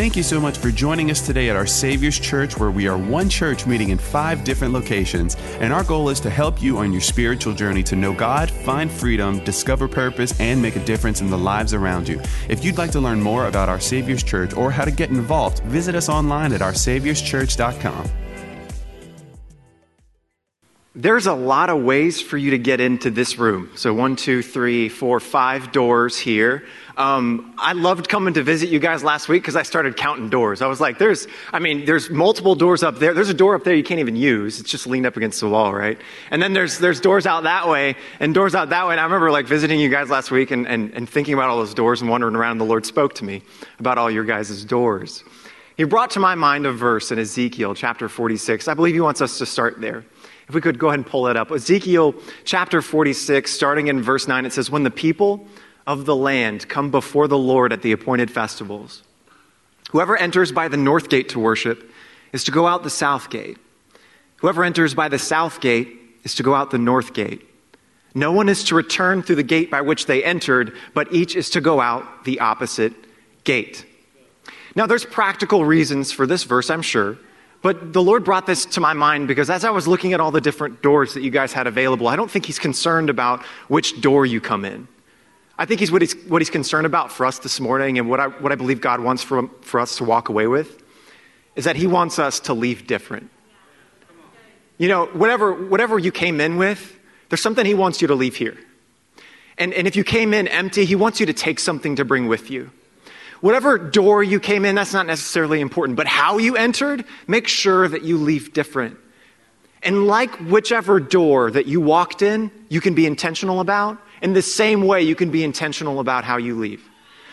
Thank you so much for joining us today at our Savior's Church, where we are one church meeting in five different locations. And our goal is to help you on your spiritual journey to know God, find freedom, discover purpose, and make a difference in the lives around you. If you'd like to learn more about our Savior's Church or how to get involved, visit us online at oursaviorschurch.com. There's a lot of ways for you to get into this room. So, one, two, three, four, five doors here. Um, I loved coming to visit you guys last week because I started counting doors. I was like, there's, I mean, there's multiple doors up there. There's a door up there you can't even use. It's just leaned up against the wall, right? And then there's, there's doors out that way and doors out that way. And I remember like visiting you guys last week and, and, and thinking about all those doors and wandering around. And the Lord spoke to me about all your guys' doors. He brought to my mind a verse in Ezekiel chapter 46. I believe he wants us to start there. If we could go ahead and pull it up. Ezekiel chapter 46, starting in verse 9, it says, When the people of the land come before the Lord at the appointed festivals. Whoever enters by the north gate to worship is to go out the south gate. Whoever enters by the south gate is to go out the north gate. No one is to return through the gate by which they entered, but each is to go out the opposite gate. Now, there's practical reasons for this verse, I'm sure, but the Lord brought this to my mind because as I was looking at all the different doors that you guys had available, I don't think He's concerned about which door you come in. I think he's what, he's what he's concerned about for us this morning and what I, what I believe God wants for, for us to walk away with is that he wants us to leave different. You know, whatever, whatever you came in with, there's something he wants you to leave here. And, and if you came in empty, he wants you to take something to bring with you. Whatever door you came in, that's not necessarily important, but how you entered, make sure that you leave different. And like whichever door that you walked in, you can be intentional about, in the same way, you can be intentional about how you leave.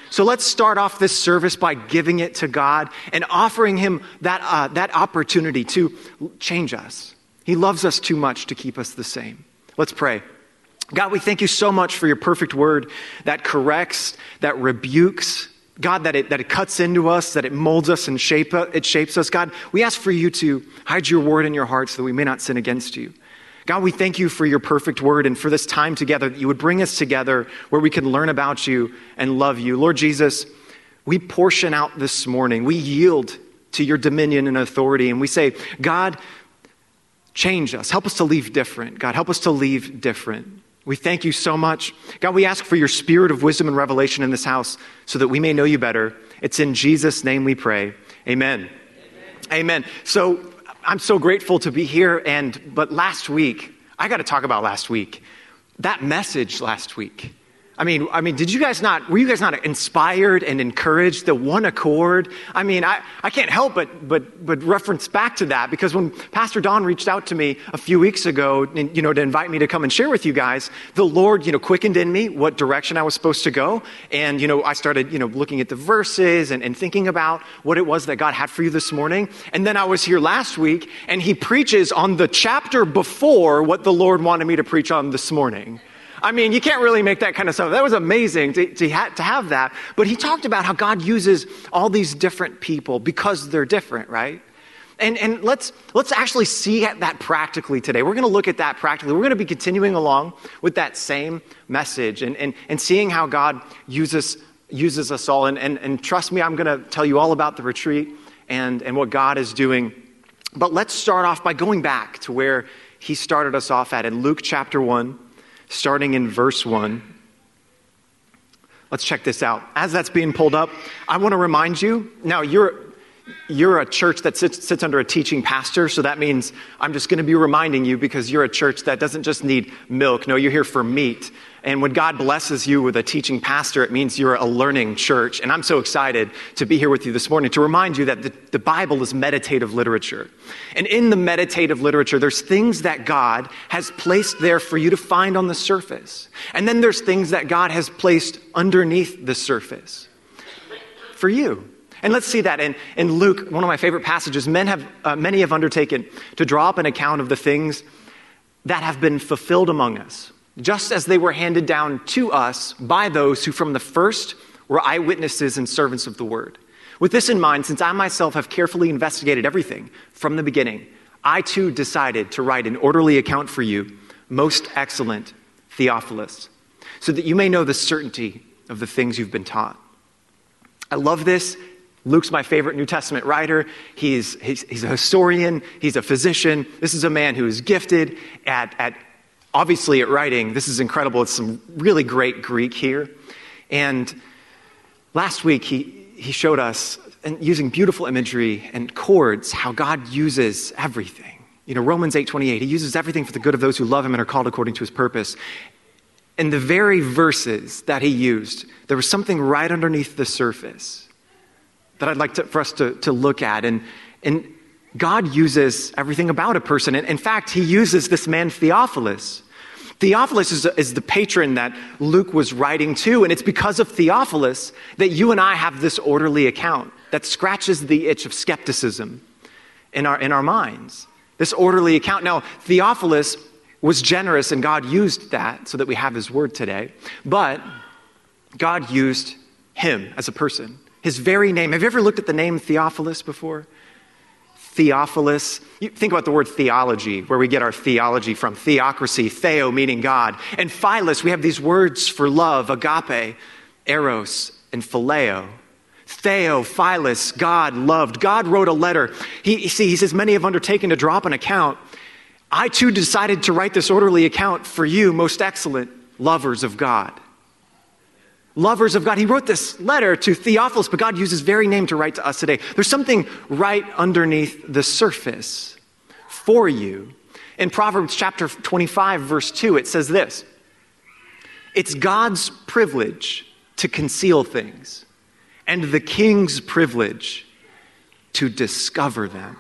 So let's start off this service by giving it to God and offering Him that, uh, that opportunity to change us. He loves us too much to keep us the same. Let's pray. God, we thank you so much for your perfect word that corrects, that rebukes, God, that it, that it cuts into us, that it molds us and shape, it shapes us. God, we ask for you to hide your word in your heart so that we may not sin against you. God, we thank you for your perfect word and for this time together that you would bring us together where we can learn about you and love you. Lord Jesus, we portion out this morning. We yield to your dominion and authority and we say, God, change us. Help us to leave different. God, help us to leave different. We thank you so much. God, we ask for your spirit of wisdom and revelation in this house so that we may know you better. It's in Jesus' name we pray. Amen. Amen. Amen. So, I'm so grateful to be here. And, but last week, I got to talk about last week. That message last week. I mean, I mean, did you guys not, were you guys not inspired and encouraged, the one accord? I mean, I, I can't help but, but, but reference back to that because when Pastor Don reached out to me a few weeks ago, you know, to invite me to come and share with you guys, the Lord, you know, quickened in me what direction I was supposed to go. And, you know, I started, you know, looking at the verses and, and thinking about what it was that God had for you this morning. And then I was here last week and he preaches on the chapter before what the Lord wanted me to preach on this morning. I mean, you can't really make that kind of stuff. That was amazing to, to, ha- to have that. But he talked about how God uses all these different people because they're different, right? And, and let's, let's actually see that practically today. We're going to look at that practically. We're going to be continuing along with that same message and, and, and seeing how God uses, uses us all. And, and, and trust me, I'm going to tell you all about the retreat and, and what God is doing. But let's start off by going back to where he started us off at in Luke chapter 1 starting in verse 1. Let's check this out. As that's being pulled up, I want to remind you now, you're, you're a church that sits, sits under a teaching pastor, so that means I'm just going to be reminding you because you're a church that doesn't just need milk. No, you're here for meat. And when God blesses you with a teaching pastor, it means you're a learning church. And I'm so excited to be here with you this morning to remind you that the, the Bible is meditative literature. And in the meditative literature, there's things that God has placed there for you to find on the surface. And then there's things that God has placed underneath the surface for you. And let's see that in, in Luke, one of my favorite passages. Men have, uh, many have undertaken to draw up an account of the things that have been fulfilled among us just as they were handed down to us by those who from the first were eyewitnesses and servants of the word. With this in mind, since I myself have carefully investigated everything from the beginning, I too decided to write an orderly account for you, most excellent Theophilus, so that you may know the certainty of the things you've been taught. I love this Luke's my favorite New Testament writer. He's, he's, he's a historian, he's a physician. This is a man who is gifted at, at obviously at writing. This is incredible. It's some really great Greek here. And last week, he, he showed us, and using beautiful imagery and chords, how God uses everything. You know, Romans 8:28, he uses everything for the good of those who love him and are called according to his purpose. In the very verses that he used, there was something right underneath the surface that I'd like to, for us to, to look at. And, and God uses everything about a person. And in fact, he uses this man Theophilus Theophilus is, is, the patron that Luke was writing to, and it's because of Theophilus that you and I have this orderly account that scratches the itch of skepticism in our, in our minds. This orderly account. Now, Theophilus was generous, and God used that so that we have his word today, but God used him as a person. His very name. Have you ever looked at the name Theophilus before? Theophilus. You think about the word theology, where we get our theology from theocracy, theo meaning God. And Philos, we have these words for love agape, eros, and phileo. Theo, Philos, God loved. God wrote a letter. He, see, he says, Many have undertaken to drop an account. I too decided to write this orderly account for you, most excellent lovers of God lovers of God. He wrote this letter to Theophilus, but God used his very name to write to us today. There's something right underneath the surface for you. In Proverbs chapter 25, verse 2, it says this It's God's privilege to conceal things, and the king's privilege to discover them.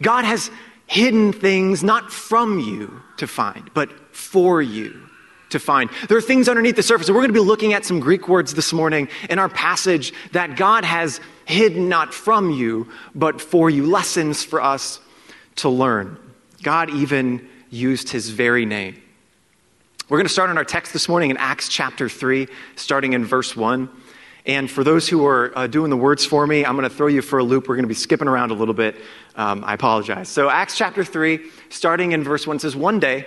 God has hidden things not from you to find, but for you to find. There are things underneath the surface. And We're going to be looking at some Greek words this morning in our passage that God has hidden not from you, but for you, lessons for us to learn. God even used his very name. We're going to start on our text this morning in Acts chapter 3, starting in verse 1. And for those who are uh, doing the words for me, I'm going to throw you for a loop. We're going to be skipping around a little bit. Um, I apologize. So, Acts chapter 3, starting in verse 1, says, One day,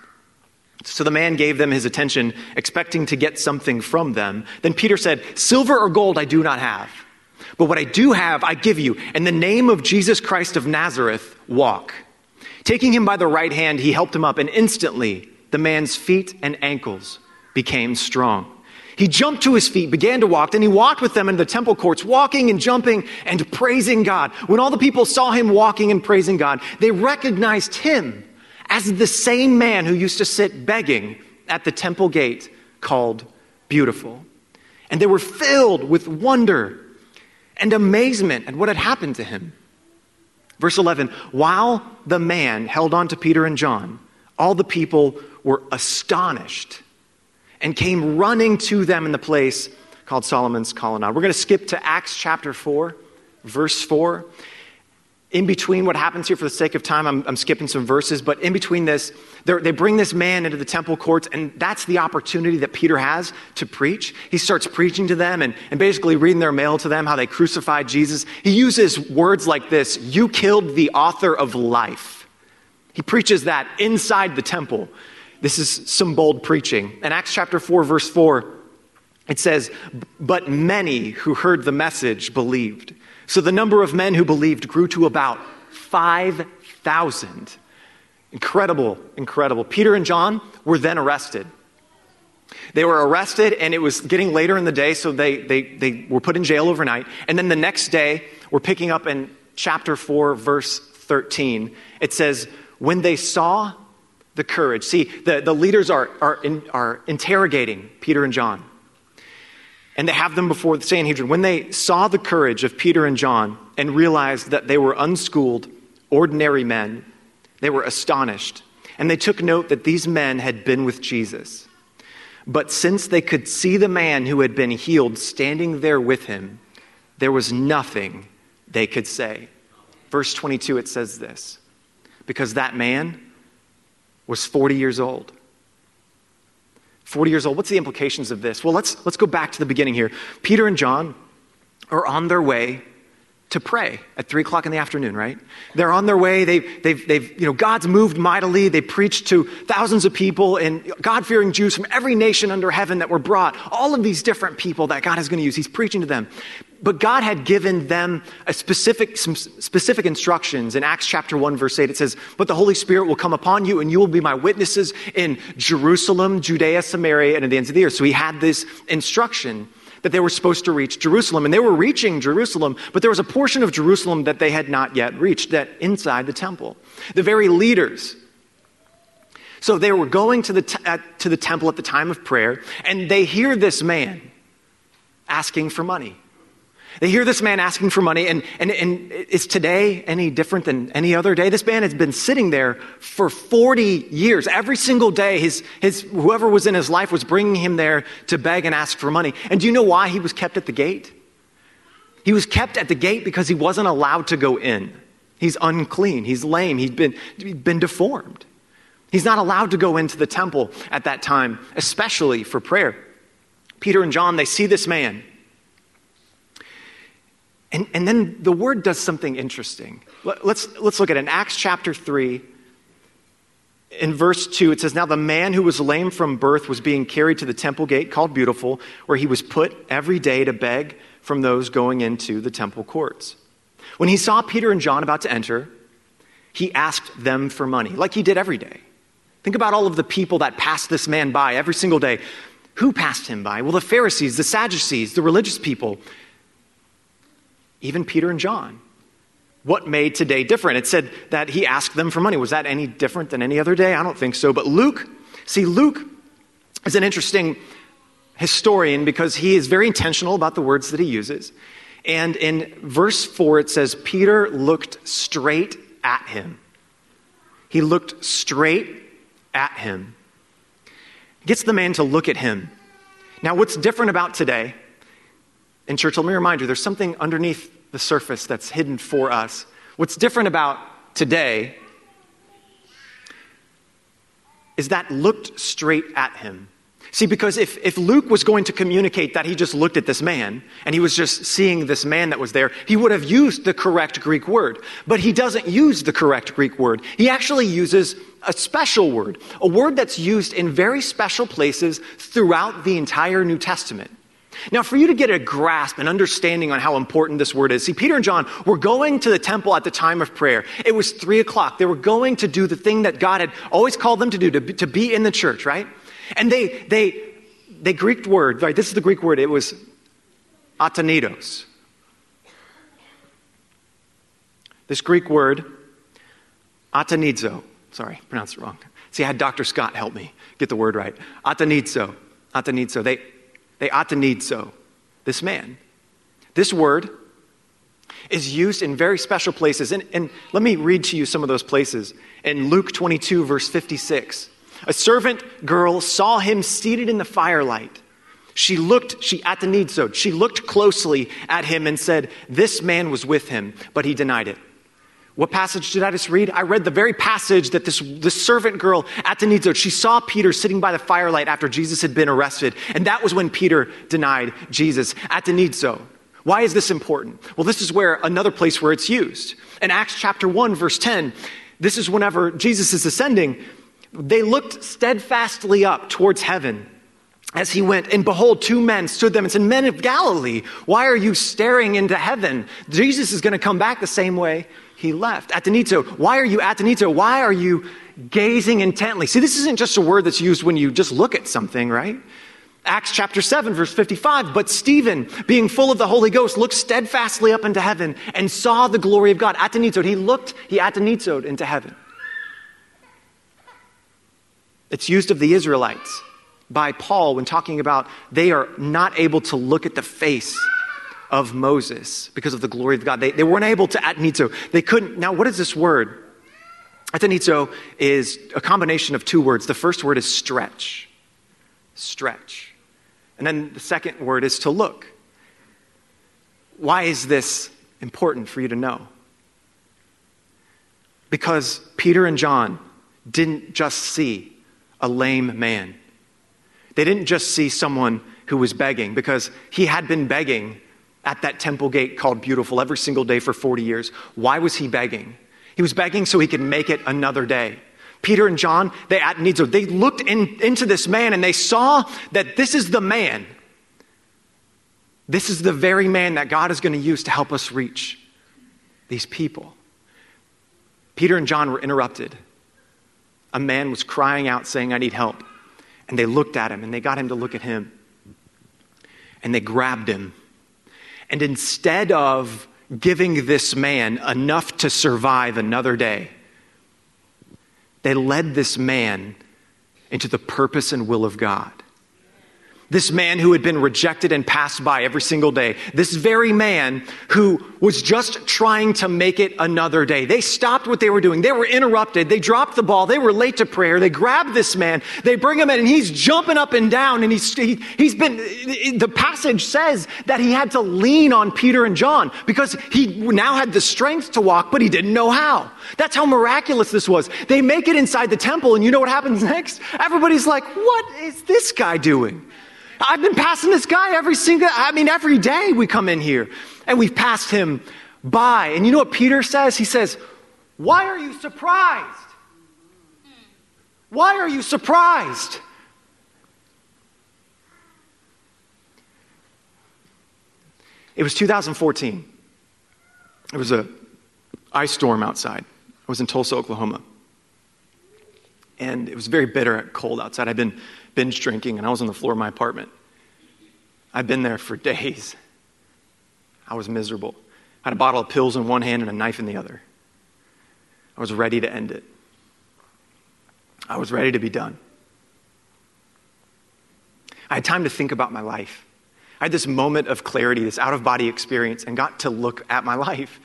So the man gave them his attention, expecting to get something from them. Then Peter said, Silver or gold I do not have, but what I do have I give you. In the name of Jesus Christ of Nazareth, walk. Taking him by the right hand, he helped him up, and instantly the man's feet and ankles became strong. He jumped to his feet, began to walk, and he walked with them in the temple courts, walking and jumping and praising God. When all the people saw him walking and praising God, they recognized him as the same man who used to sit begging at the temple gate called Beautiful. And they were filled with wonder and amazement at what had happened to him. Verse 11 While the man held on to Peter and John, all the people were astonished and came running to them in the place called Solomon's Colonnade. We're going to skip to Acts chapter 4, verse 4 in between what happens here for the sake of time i'm, I'm skipping some verses but in between this they bring this man into the temple courts and that's the opportunity that peter has to preach. He starts preaching to them and, and basically reading their mail to them how they crucified jesus. He uses words like this you killed the author of life. He preaches that inside the temple. This is some bold preaching. In acts chapter 4 verse 4 it says but many who heard the message believed so the number of men who believed grew to about 5,000. Incredible, incredible. Peter and John were then arrested. They were arrested, and it was getting later in the day, so they, they, they were put in jail overnight. And then the next day, we're picking up in chapter 4, verse 13. It says, When they saw the courage, see, the, the leaders are, are, in, are interrogating Peter and John and they have them before the Sanhedrin. When they saw the courage of Peter and John and realized that they were unschooled, ordinary men, they were astonished. And they took note that these men had been with Jesus. But since they could see the man who had been healed standing there with him, there was nothing they could say. verse 22, it says this because that man was 40 years old. 40 years old. What's the implications of this? Well, let's, let's go back to the beginning here. Peter and John are on their way to pray at three o'clock in the afternoon, right? They're on their way. They've, they've, they've, you know, God's moved mightily. They preached to thousands of people and God fearing Jews from every nation under heaven that were brought. All of these different people that God is going to use. He's preaching to them. But God had given them a specific, some specific instructions. In Acts chapter 1, verse 8, it says, But the Holy Spirit will come upon you, and you will be my witnesses in Jerusalem, Judea, Samaria, and at the ends of the earth. So he had this instruction that they were supposed to reach Jerusalem. And they were reaching Jerusalem, but there was a portion of Jerusalem that they had not yet reached, that inside the temple. The very leaders. So they were going to the, at, to the temple at the time of prayer, and they hear this man asking for money. They hear this man asking for money, and, and, and is today any different than any other day? This man has been sitting there for 40 years. Every single day, his, his, whoever was in his life was bringing him there to beg and ask for money. And do you know why he was kept at the gate? He was kept at the gate because he wasn't allowed to go in. He's unclean, he's lame, he's been, he'd been deformed. He's not allowed to go into the temple at that time, especially for prayer. Peter and John, they see this man. And, and then the word does something interesting. Let's, let's look at it. In Acts chapter 3, in verse 2, it says, Now the man who was lame from birth was being carried to the temple gate called Beautiful, where he was put every day to beg from those going into the temple courts. When he saw Peter and John about to enter, he asked them for money, like he did every day. Think about all of the people that passed this man by every single day. Who passed him by? Well, the Pharisees, the Sadducees, the religious people even Peter and John. What made today different? It said that he asked them for money. Was that any different than any other day? I don't think so. But Luke, see, Luke is an interesting historian because he is very intentional about the words that he uses. And in verse 4, it says, Peter looked straight at him. He looked straight at him. Gets the man to look at him. Now, what's different about today in church, let me remind you there's something underneath the surface that's hidden for us. What's different about today is that looked straight at him. See, because if, if Luke was going to communicate that he just looked at this man and he was just seeing this man that was there, he would have used the correct Greek word. But he doesn't use the correct Greek word. He actually uses a special word, a word that's used in very special places throughout the entire New Testament. Now, for you to get a grasp and understanding on how important this word is, see, Peter and John were going to the temple at the time of prayer. It was three o'clock. They were going to do the thing that God had always called them to do, to be, to be in the church, right? And they, they, they Greek word, right? This is the Greek word. It was atanidos. This Greek word, atanizo. Sorry, pronounced it wrong. See, I had Dr. Scott help me get the word right. Atanizo. Atanizo. They, they ought to need so. This man. This word is used in very special places. And, and let me read to you some of those places. In Luke 22, verse 56, a servant girl saw him seated in the firelight. She looked, she at the need so. She looked closely at him and said, This man was with him, but he denied it. What passage did I just read? I read the very passage that this, this servant girl at the Nizot, she saw Peter sitting by the firelight after Jesus had been arrested. And that was when Peter denied Jesus at the Nizot. Why is this important? Well, this is where another place where it's used. In Acts chapter 1, verse 10, this is whenever Jesus is ascending. They looked steadfastly up towards heaven as he went, and behold, two men stood them and said, Men of Galilee, why are you staring into heaven? Jesus is going to come back the same way he left. Atenito, why are you atenito? Why are you gazing intently? See, this isn't just a word that's used when you just look at something, right? Acts chapter 7, verse 55. But Stephen, being full of the Holy Ghost, looked steadfastly up into heaven and saw the glory of God. Atenito, he looked, he atenitoed into heaven. It's used of the Israelites by Paul when talking about they are not able to look at the face of Moses because of the glory of God. They, they weren't able to atenizo. They couldn't. Now, what is this word? Atenizo is a combination of two words. The first word is stretch. Stretch. And then the second word is to look. Why is this important for you to know? Because Peter and John didn't just see a lame man, they didn't just see someone who was begging, because he had been begging at that temple gate called Beautiful every single day for 40 years. Why was he begging? He was begging so he could make it another day. Peter and John, they, they looked in, into this man and they saw that this is the man. This is the very man that God is going to use to help us reach these people. Peter and John were interrupted. A man was crying out, saying, I need help. And they looked at him and they got him to look at him. And they grabbed him. And instead of giving this man enough to survive another day, they led this man into the purpose and will of God. This man who had been rejected and passed by every single day. This very man who was just trying to make it another day. They stopped what they were doing. They were interrupted. They dropped the ball. They were late to prayer. They grabbed this man. They bring him in and he's jumping up and down and he's, he, he's been, the passage says that he had to lean on Peter and John because he now had the strength to walk, but he didn't know how. That's how miraculous this was. They make it inside the temple and you know what happens next? Everybody's like, what is this guy doing? I've been passing this guy every single, I mean, every day we come in here and we've passed him by. And you know what Peter says? He says, Why are you surprised? Why are you surprised? It was 2014. It was a ice storm outside. I was in Tulsa, Oklahoma. And it was very bitter, and cold outside. I'd been binge drinking, and I was on the floor of my apartment. I'd been there for days. I was miserable. I had a bottle of pills in one hand and a knife in the other. I was ready to end it. I was ready to be done. I had time to think about my life. I had this moment of clarity, this out of body experience, and got to look at my life.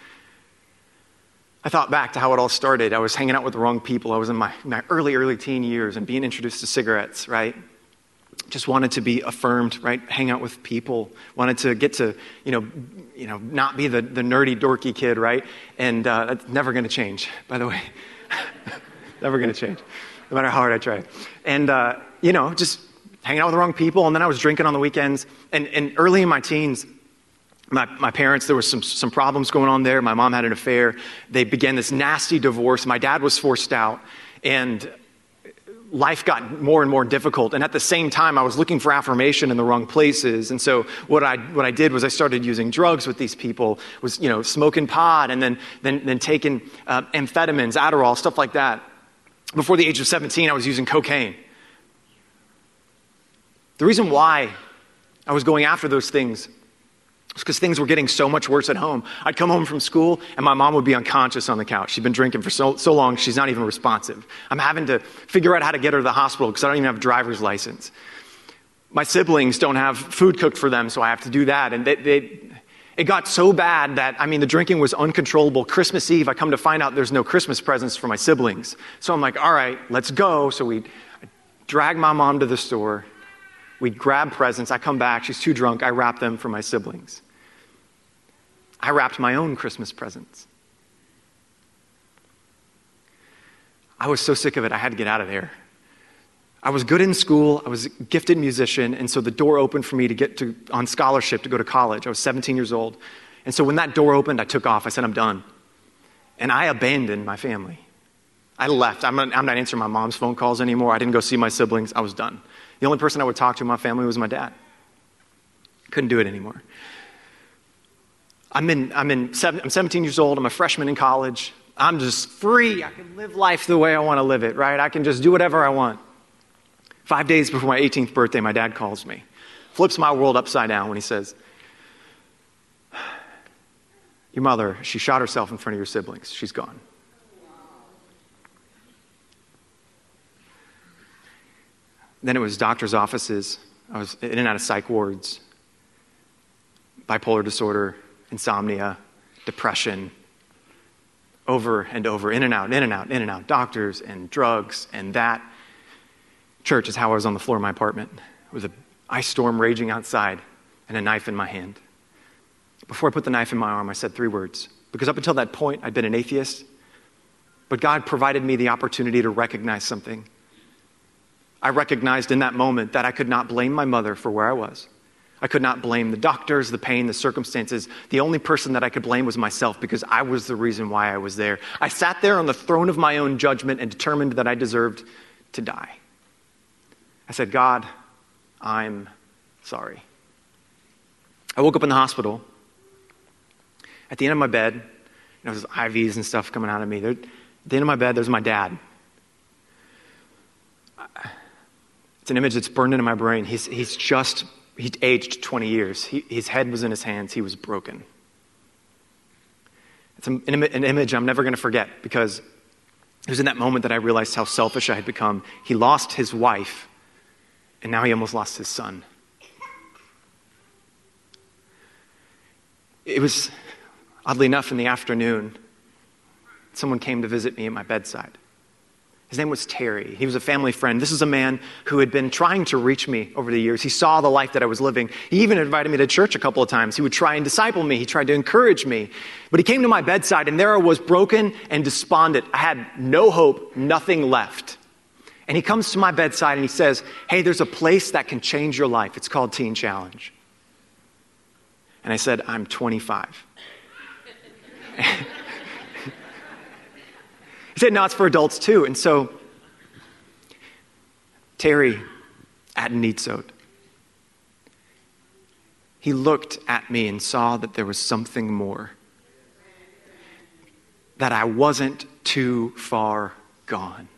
I thought back to how it all started. I was hanging out with the wrong people. I was in my, my early, early teen years and being introduced to cigarettes, right? Just wanted to be affirmed, right? Hang out with people. Wanted to get to, you know, you know not be the, the nerdy, dorky kid, right? And uh, that's never going to change, by the way. never going to change, no matter how hard I try. And, uh, you know, just hanging out with the wrong people. And then I was drinking on the weekends. And, and early in my teens, my, my parents, there was some, some problems going on there. My mom had an affair. They began this nasty divorce. My dad was forced out, and life got more and more difficult. And at the same time, I was looking for affirmation in the wrong places. And so what I, what I did was I started using drugs with these people, was, you know, smoking pot and then, then, then taking uh, amphetamines, Adderall, stuff like that. Before the age of 17, I was using cocaine. The reason why I was going after those things because things were getting so much worse at home. I'd come home from school and my mom would be unconscious on the couch. She'd been drinking for so, so long, she's not even responsive. I'm having to figure out how to get her to the hospital because I don't even have a driver's license. My siblings don't have food cooked for them, so I have to do that. And they, they, it got so bad that, I mean, the drinking was uncontrollable. Christmas Eve, I come to find out there's no Christmas presents for my siblings. So I'm like, all right, let's go. So we drag my mom to the store. We'd grab presents. I come back. She's too drunk. I wrap them for my siblings. I wrapped my own Christmas presents. I was so sick of it, I had to get out of there. I was good in school, I was a gifted musician, and so the door opened for me to get to, on scholarship to go to college. I was 17 years old. And so when that door opened, I took off. I said, I'm done. And I abandoned my family. I left. I'm not, I'm not answering my mom's phone calls anymore. I didn't go see my siblings. I was done. The only person I would talk to in my family was my dad. Couldn't do it anymore. I'm, in, I'm, in seven, I'm 17 years old. I'm a freshman in college. I'm just free. I can live life the way I want to live it, right? I can just do whatever I want. Five days before my 18th birthday, my dad calls me, flips my world upside down when he says, Your mother, she shot herself in front of your siblings. She's gone. Then it was doctor's offices. I was in and out of psych wards, bipolar disorder, insomnia, depression, over and over, in and out, in and out, in and out, doctors and drugs and that. Church is how I was on the floor of my apartment. It was an ice storm raging outside and a knife in my hand. Before I put the knife in my arm, I said three words. Because up until that point, I'd been an atheist. But God provided me the opportunity to recognize something. I recognized in that moment that I could not blame my mother for where I was. I could not blame the doctors, the pain, the circumstances. The only person that I could blame was myself because I was the reason why I was there. I sat there on the throne of my own judgment and determined that I deserved to die. I said, God, I'm sorry. I woke up in the hospital. At the end of my bed, there's IVs and stuff coming out of me. There, at the end of my bed, there's my dad. It's an image that's burned into my brain. He's, he's just, he'd aged 20 years. He, his head was in his hands. He was broken. It's an, an image I'm never going to forget because it was in that moment that I realized how selfish I had become. He lost his wife, and now he almost lost his son. It was, oddly enough, in the afternoon, someone came to visit me at my bedside. His name was Terry. He was a family friend. This is a man who had been trying to reach me over the years. He saw the life that I was living. He even invited me to church a couple of times. He would try and disciple me, he tried to encourage me. But he came to my bedside, and there I was broken and despondent. I had no hope, nothing left. And he comes to my bedside and he says, Hey, there's a place that can change your life. It's called Teen Challenge. And I said, I'm 25. He said, no, it's for adults too. And so, Terry at Neatsode, he looked at me and saw that there was something more. That I wasn't too far gone.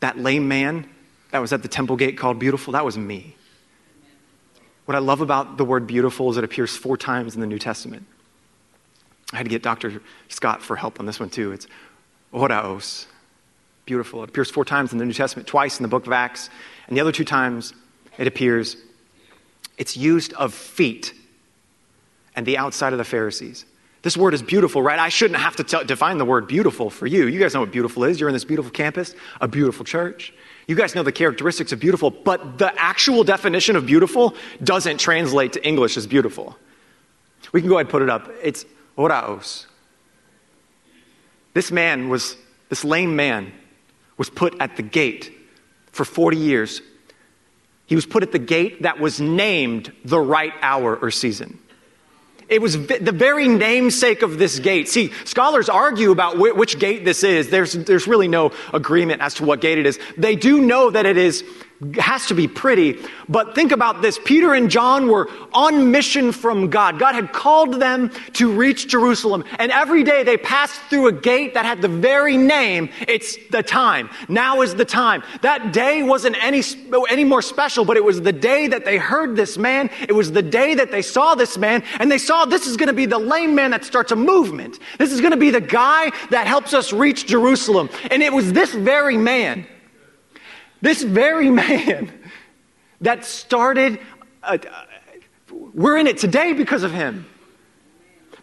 That lame man that was at the temple gate called beautiful, that was me. What I love about the word beautiful is it appears four times in the New Testament. I had to get Dr. Scott for help on this one too. It's oraos. Beautiful. It appears four times in the New Testament, twice in the book of Acts, and the other two times it appears, it's used of feet and the outside of the Pharisees. This word is beautiful, right? I shouldn't have to t- define the word beautiful for you. You guys know what beautiful is. You're in this beautiful campus, a beautiful church. You guys know the characteristics of beautiful, but the actual definition of beautiful doesn't translate to English as beautiful. We can go ahead and put it up. It's Oraos. This man was, this lame man was put at the gate for 40 years. He was put at the gate that was named the right hour or season. It was the very namesake of this gate. See, scholars argue about which gate this is. There's, there's really no agreement as to what gate it is. They do know that it is has to be pretty. But think about this. Peter and John were on mission from God. God had called them to reach Jerusalem. And every day they passed through a gate that had the very name. It's the time. Now is the time. That day wasn't any, any more special, but it was the day that they heard this man. It was the day that they saw this man. And they saw this is going to be the lame man that starts a movement. This is going to be the guy that helps us reach Jerusalem. And it was this very man this very man that started, uh, we're in it today because of him.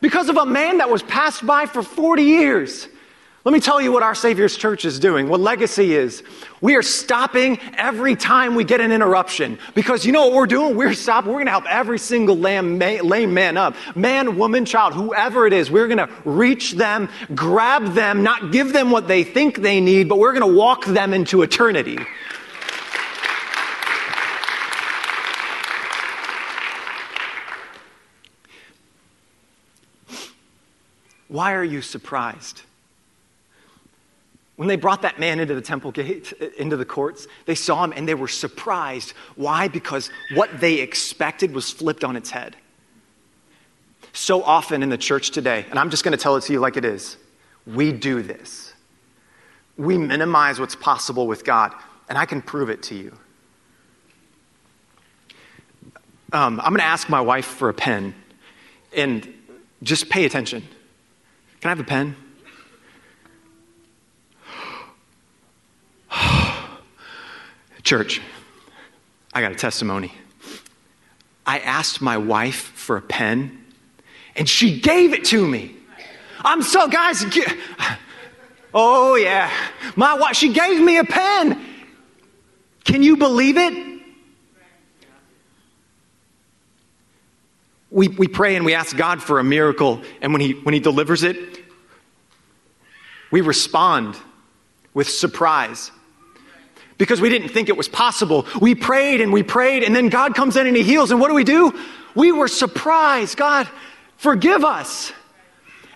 Because of a man that was passed by for 40 years. Let me tell you what our Savior's church is doing, what legacy is. We are stopping every time we get an interruption. Because you know what we're doing? We're stopping. We're going to help every single lame man up. Man, woman, child, whoever it is, we're going to reach them, grab them, not give them what they think they need, but we're going to walk them into eternity. Why are you surprised? When they brought that man into the temple gate, into the courts, they saw him and they were surprised. Why? Because what they expected was flipped on its head. So often in the church today, and I'm just going to tell it to you like it is, we do this. We minimize what's possible with God, and I can prove it to you. Um, I'm going to ask my wife for a pen, and just pay attention. Can I have a pen? Church, I got a testimony. I asked my wife for a pen, and she gave it to me. I'm so, guys, oh yeah. My wife, she gave me a pen. Can you believe it? We, we pray and we ask God for a miracle, and when he, when he delivers it, we respond with surprise because we didn't think it was possible. We prayed and we prayed, and then God comes in and He heals. And what do we do? We were surprised. God, forgive us.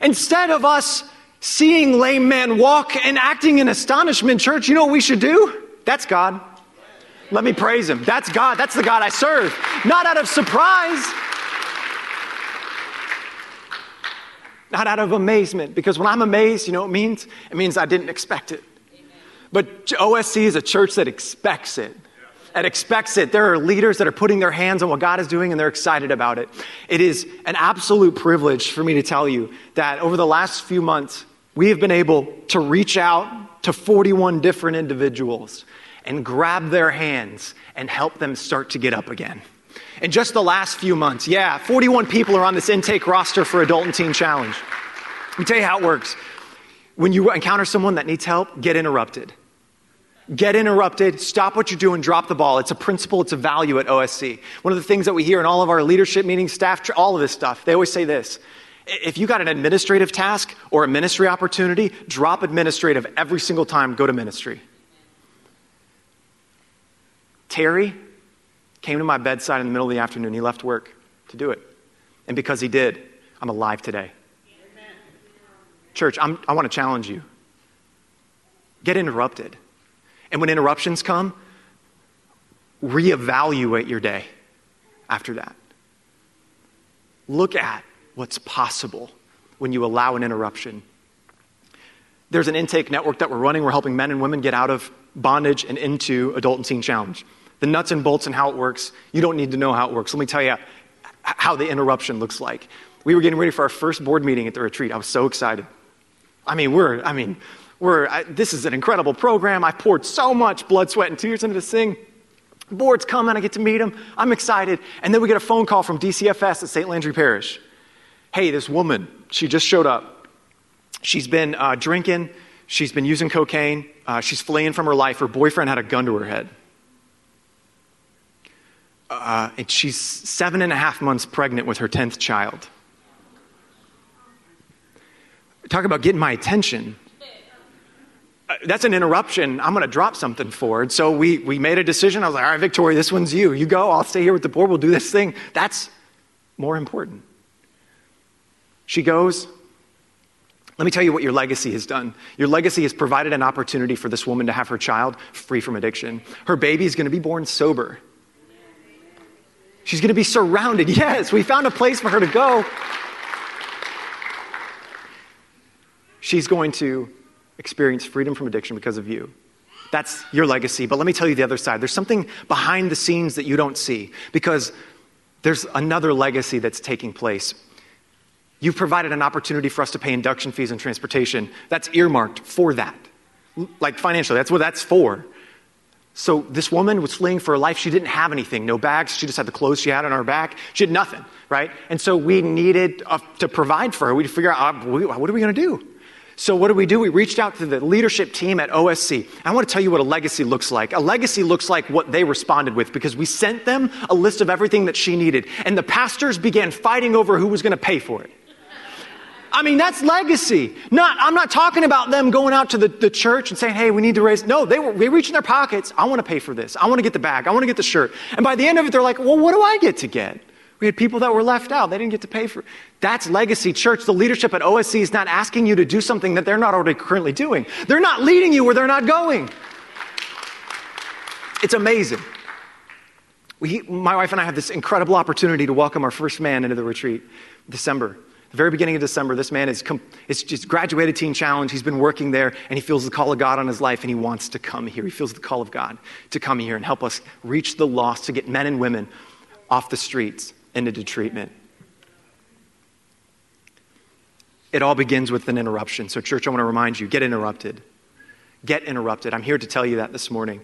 Instead of us seeing lame men walk and acting in astonishment, church, you know what we should do? That's God. Let me praise Him. That's God. That's the God I serve. Not out of surprise, not out of amazement. Because when I'm amazed, you know what it means? It means I didn't expect it. But OSC is a church that expects it. That expects it. There are leaders that are putting their hands on what God is doing and they're excited about it. It is an absolute privilege for me to tell you that over the last few months, we have been able to reach out to 41 different individuals and grab their hands and help them start to get up again. In just the last few months, yeah, 41 people are on this intake roster for Adult and Teen Challenge. Let me tell you how it works. When you encounter someone that needs help, get interrupted. Get interrupted, stop what you're doing, drop the ball. It's a principle, it's a value at OSC. One of the things that we hear in all of our leadership meetings, staff, all of this stuff, they always say this. If you got an administrative task or a ministry opportunity, drop administrative every single time, go to ministry. Terry came to my bedside in the middle of the afternoon. He left work to do it. And because he did, I'm alive today. Church, I'm, I want to challenge you. Get interrupted. And when interruptions come, reevaluate your day after that. Look at what's possible when you allow an interruption. There's an intake network that we're running. We're helping men and women get out of bondage and into adult and teen challenge. The nuts and bolts and how it works, you don't need to know how it works. Let me tell you how the interruption looks like. We were getting ready for our first board meeting at the retreat. I was so excited. I mean, we're, I mean, we're, I, this is an incredible program. I poured so much blood, sweat, and tears into this thing. Board's coming. I get to meet them. I'm excited. And then we get a phone call from DCFS at St. Landry Parish. Hey, this woman, she just showed up. She's been uh, drinking. She's been using cocaine. Uh, she's fleeing from her life. Her boyfriend had a gun to her head. Uh, and she's seven and a half months pregnant with her 10th child. Talk about getting my attention that's an interruption I'm going to drop something for. And so we, we made a decision. I was like, all right, Victoria, this one's you. You go. I'll stay here with the board. We'll do this thing. That's more important. She goes. Let me tell you what your legacy has done. Your legacy has provided an opportunity for this woman to have her child free from addiction. Her baby is going to be born sober. She's going to be surrounded. Yes, we found a place for her to go. She's going to experience freedom from addiction because of you. That's your legacy. But let me tell you the other side. There's something behind the scenes that you don't see because there's another legacy that's taking place. You've provided an opportunity for us to pay induction fees and transportation. That's earmarked for that. Like financially, that's what that's for. So this woman was fleeing for her life. She didn't have anything, no bags. She just had the clothes she had on her back. She had nothing, right? And so we needed uh, to provide for her. We to figure out uh, what are we going to do? So, what did we do? We reached out to the leadership team at OSC. I want to tell you what a legacy looks like. A legacy looks like what they responded with because we sent them a list of everything that she needed. And the pastors began fighting over who was going to pay for it. I mean, that's legacy. Not, I'm not talking about them going out to the, the church and saying, hey, we need to raise. No, they were they reached in their pockets. I want to pay for this. I want to get the bag. I want to get the shirt. And by the end of it, they're like, well, what do I get to get? We had people that were left out. They didn't get to pay for it. That's legacy church. The leadership at OSC is not asking you to do something that they're not already currently doing. They're not leading you where they're not going. It's amazing. We, my wife and I have this incredible opportunity to welcome our first man into the retreat, December. The very beginning of December, this man is, com- just graduated Teen Challenge. He's been working there, and he feels the call of God on his life, and he wants to come here. He feels the call of God to come here and help us reach the lost, to get men and women off the streets into treatment. It all begins with an interruption. So, church, I want to remind you get interrupted. Get interrupted. I'm here to tell you that this morning.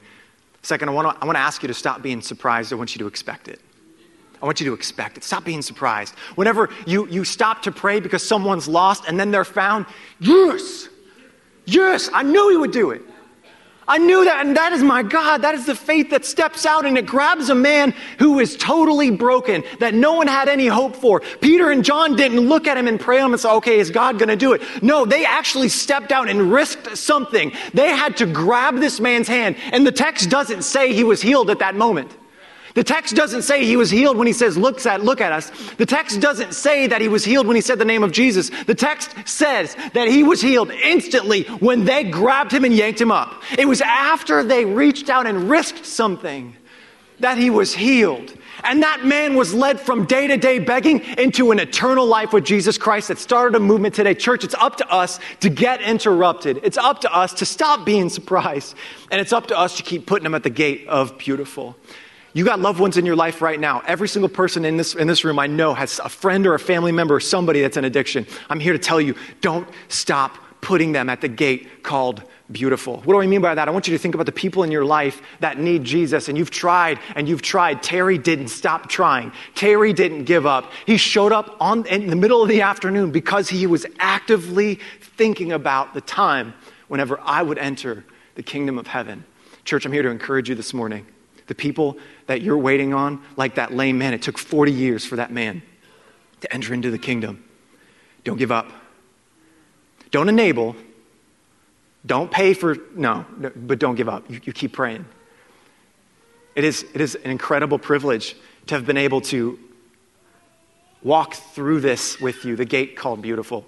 Second, I want to, I want to ask you to stop being surprised. I want you to expect it. I want you to expect it. Stop being surprised. Whenever you, you stop to pray because someone's lost and then they're found, yes, yes, I knew he would do it. I knew that, and that is my God. That is the faith that steps out and it grabs a man who is totally broken, that no one had any hope for. Peter and John didn't look at him and pray on him and say, okay, is God going to do it? No, they actually stepped out and risked something. They had to grab this man's hand, and the text doesn't say he was healed at that moment. The text doesn't say he was healed when he says, looks at, look at us. The text doesn't say that he was healed when he said the name of Jesus. The text says that he was healed instantly when they grabbed him and yanked him up. It was after they reached out and risked something that he was healed. And that man was led from day to day begging into an eternal life with Jesus Christ that started a movement today. Church, it's up to us to get interrupted. It's up to us to stop being surprised. And it's up to us to keep putting them at the gate of beautiful. You got loved ones in your life right now. Every single person in this, in this room I know has a friend or a family member or somebody that's an addiction. I'm here to tell you don't stop putting them at the gate called beautiful. What do I mean by that? I want you to think about the people in your life that need Jesus, and you've tried and you've tried. Terry didn't stop trying. Terry didn't give up. He showed up on, in the middle of the afternoon because he was actively thinking about the time whenever I would enter the kingdom of heaven. Church, I'm here to encourage you this morning. The people that you're waiting on, like that lame man, it took 40 years for that man to enter into the kingdom. Don't give up. Don't enable. Don't pay for, no, no but don't give up. You, you keep praying. It is, it is an incredible privilege to have been able to walk through this with you, the gate called beautiful.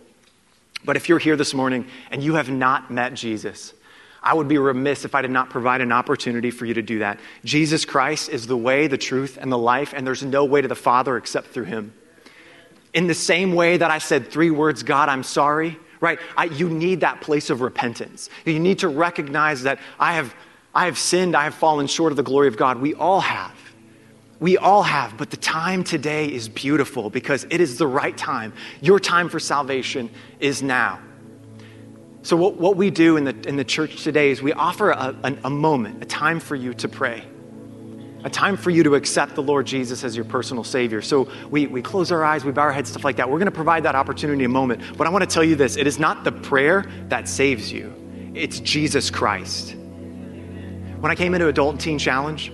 But if you're here this morning and you have not met Jesus, I would be remiss if I did not provide an opportunity for you to do that. Jesus Christ is the way, the truth, and the life, and there's no way to the Father except through Him. In the same way that I said three words, God, I'm sorry, right? I, you need that place of repentance. You need to recognize that I have, I have sinned, I have fallen short of the glory of God. We all have. We all have, but the time today is beautiful because it is the right time. Your time for salvation is now. So, what, what we do in the, in the church today is we offer a, a, a moment, a time for you to pray, a time for you to accept the Lord Jesus as your personal Savior. So, we, we close our eyes, we bow our heads, stuff like that. We're going to provide that opportunity a moment. But I want to tell you this it is not the prayer that saves you, it's Jesus Christ. When I came into Adult and Teen Challenge,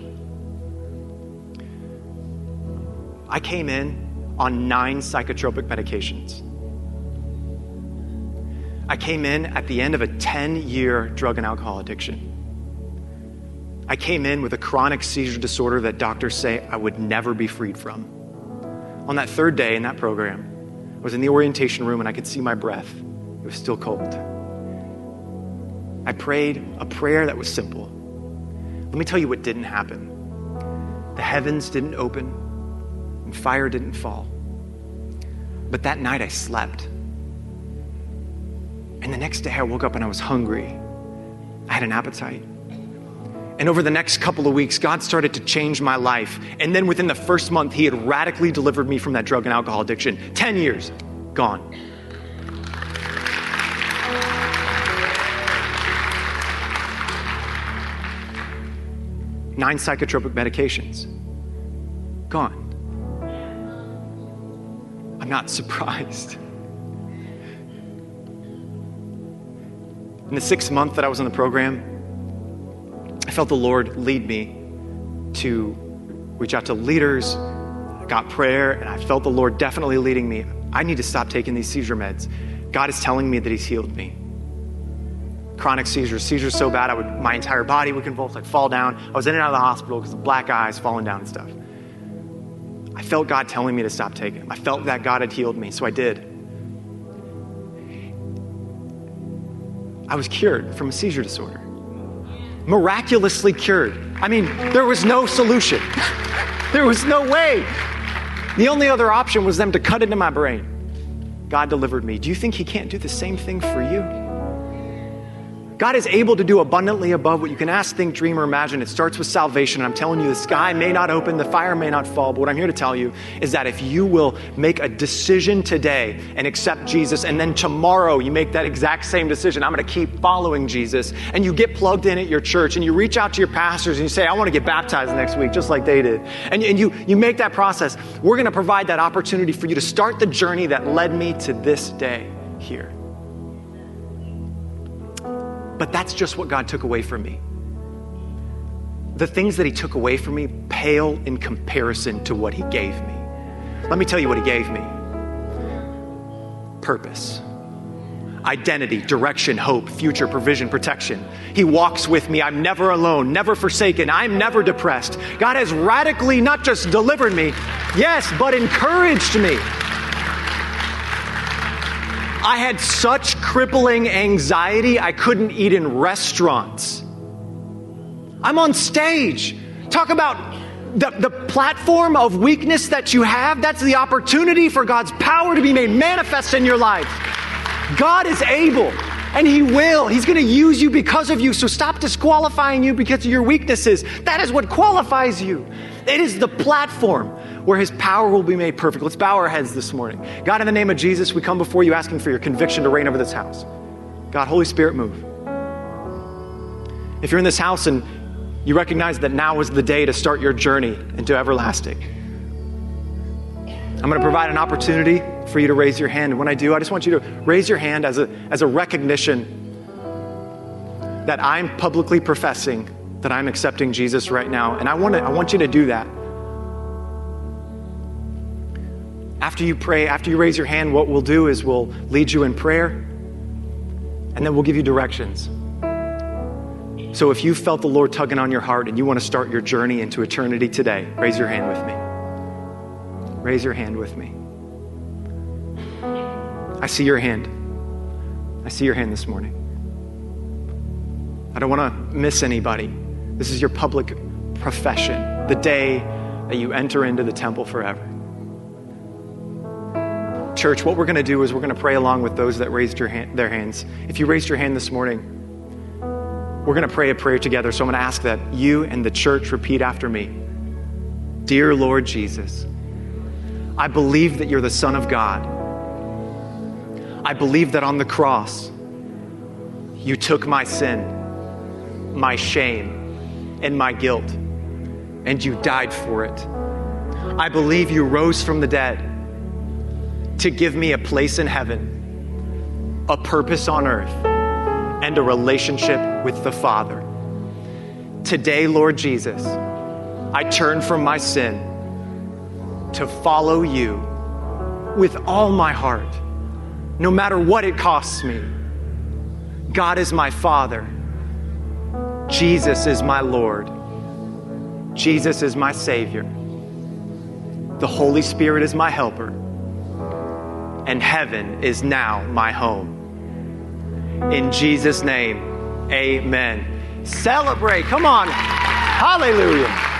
I came in on nine psychotropic medications. I came in at the end of a 10 year drug and alcohol addiction. I came in with a chronic seizure disorder that doctors say I would never be freed from. On that third day in that program, I was in the orientation room and I could see my breath. It was still cold. I prayed a prayer that was simple. Let me tell you what didn't happen. The heavens didn't open and fire didn't fall. But that night I slept. And the next day I woke up and I was hungry. I had an appetite. And over the next couple of weeks, God started to change my life. And then within the first month, He had radically delivered me from that drug and alcohol addiction. 10 years gone. Nine psychotropic medications. Gone. I'm not surprised. In the sixth month that I was in the program, I felt the Lord lead me to reach out to leaders. I got prayer, and I felt the Lord definitely leading me. I need to stop taking these seizure meds. God is telling me that He's healed me. Chronic seizures, seizures so bad I would my entire body would convulse, I'd fall down. I was in and out of the hospital because of black eyes, falling down and stuff. I felt God telling me to stop taking them. I felt that God had healed me, so I did. I was cured from a seizure disorder. Miraculously cured. I mean, there was no solution. there was no way. The only other option was them to cut into my brain. God delivered me. Do you think He can't do the same thing for you? God is able to do abundantly above what you can ask, think, dream, or imagine. It starts with salvation. And I'm telling you, the sky may not open, the fire may not fall. But what I'm here to tell you is that if you will make a decision today and accept Jesus, and then tomorrow you make that exact same decision, I'm going to keep following Jesus, and you get plugged in at your church, and you reach out to your pastors and you say, I want to get baptized next week, just like they did. And, and you, you make that process, we're going to provide that opportunity for you to start the journey that led me to this day here. But that's just what God took away from me. the things that He took away from me pale in comparison to what He gave me. Let me tell you what He gave me purpose identity, direction, hope, future, provision, protection. He walks with me. I'm never alone, never forsaken. I'm never depressed. God has radically not just delivered me, yes, but encouraged me. I had such crippling anxiety, I couldn't eat in restaurants. I'm on stage. Talk about the, the platform of weakness that you have. That's the opportunity for God's power to be made manifest in your life. God is able and He will. He's going to use you because of you. So stop disqualifying you because of your weaknesses. That is what qualifies you. It is the platform where His power will be made perfect. Let's bow our heads this morning. God, in the name of Jesus, we come before you asking for your conviction to reign over this house. God, Holy Spirit, move. If you're in this house and you recognize that now is the day to start your journey into everlasting, I'm going to provide an opportunity for you to raise your hand. And when I do, I just want you to raise your hand as a, as a recognition that I'm publicly professing that I'm accepting Jesus right now. And I want, to, I want you to do that. After you pray, after you raise your hand, what we'll do is we'll lead you in prayer and then we'll give you directions. So if you felt the Lord tugging on your heart and you want to start your journey into eternity today, raise your hand with me. Raise your hand with me. I see your hand. I see your hand this morning. I don't want to miss anybody. This is your public profession, the day that you enter into the temple forever. Church, what we're going to do is we're going to pray along with those that raised hand, their hands. If you raised your hand this morning, we're going to pray a prayer together. So I'm going to ask that you and the church repeat after me Dear Lord Jesus, I believe that you're the Son of God. I believe that on the cross, you took my sin, my shame, and my guilt, and you died for it. I believe you rose from the dead to give me a place in heaven, a purpose on earth, and a relationship with the Father. Today, Lord Jesus, I turn from my sin to follow you with all my heart, no matter what it costs me. God is my Father. Jesus is my Lord. Jesus is my Savior. The Holy Spirit is my helper. And heaven is now my home. In Jesus' name, amen. Celebrate. Come on. Hallelujah.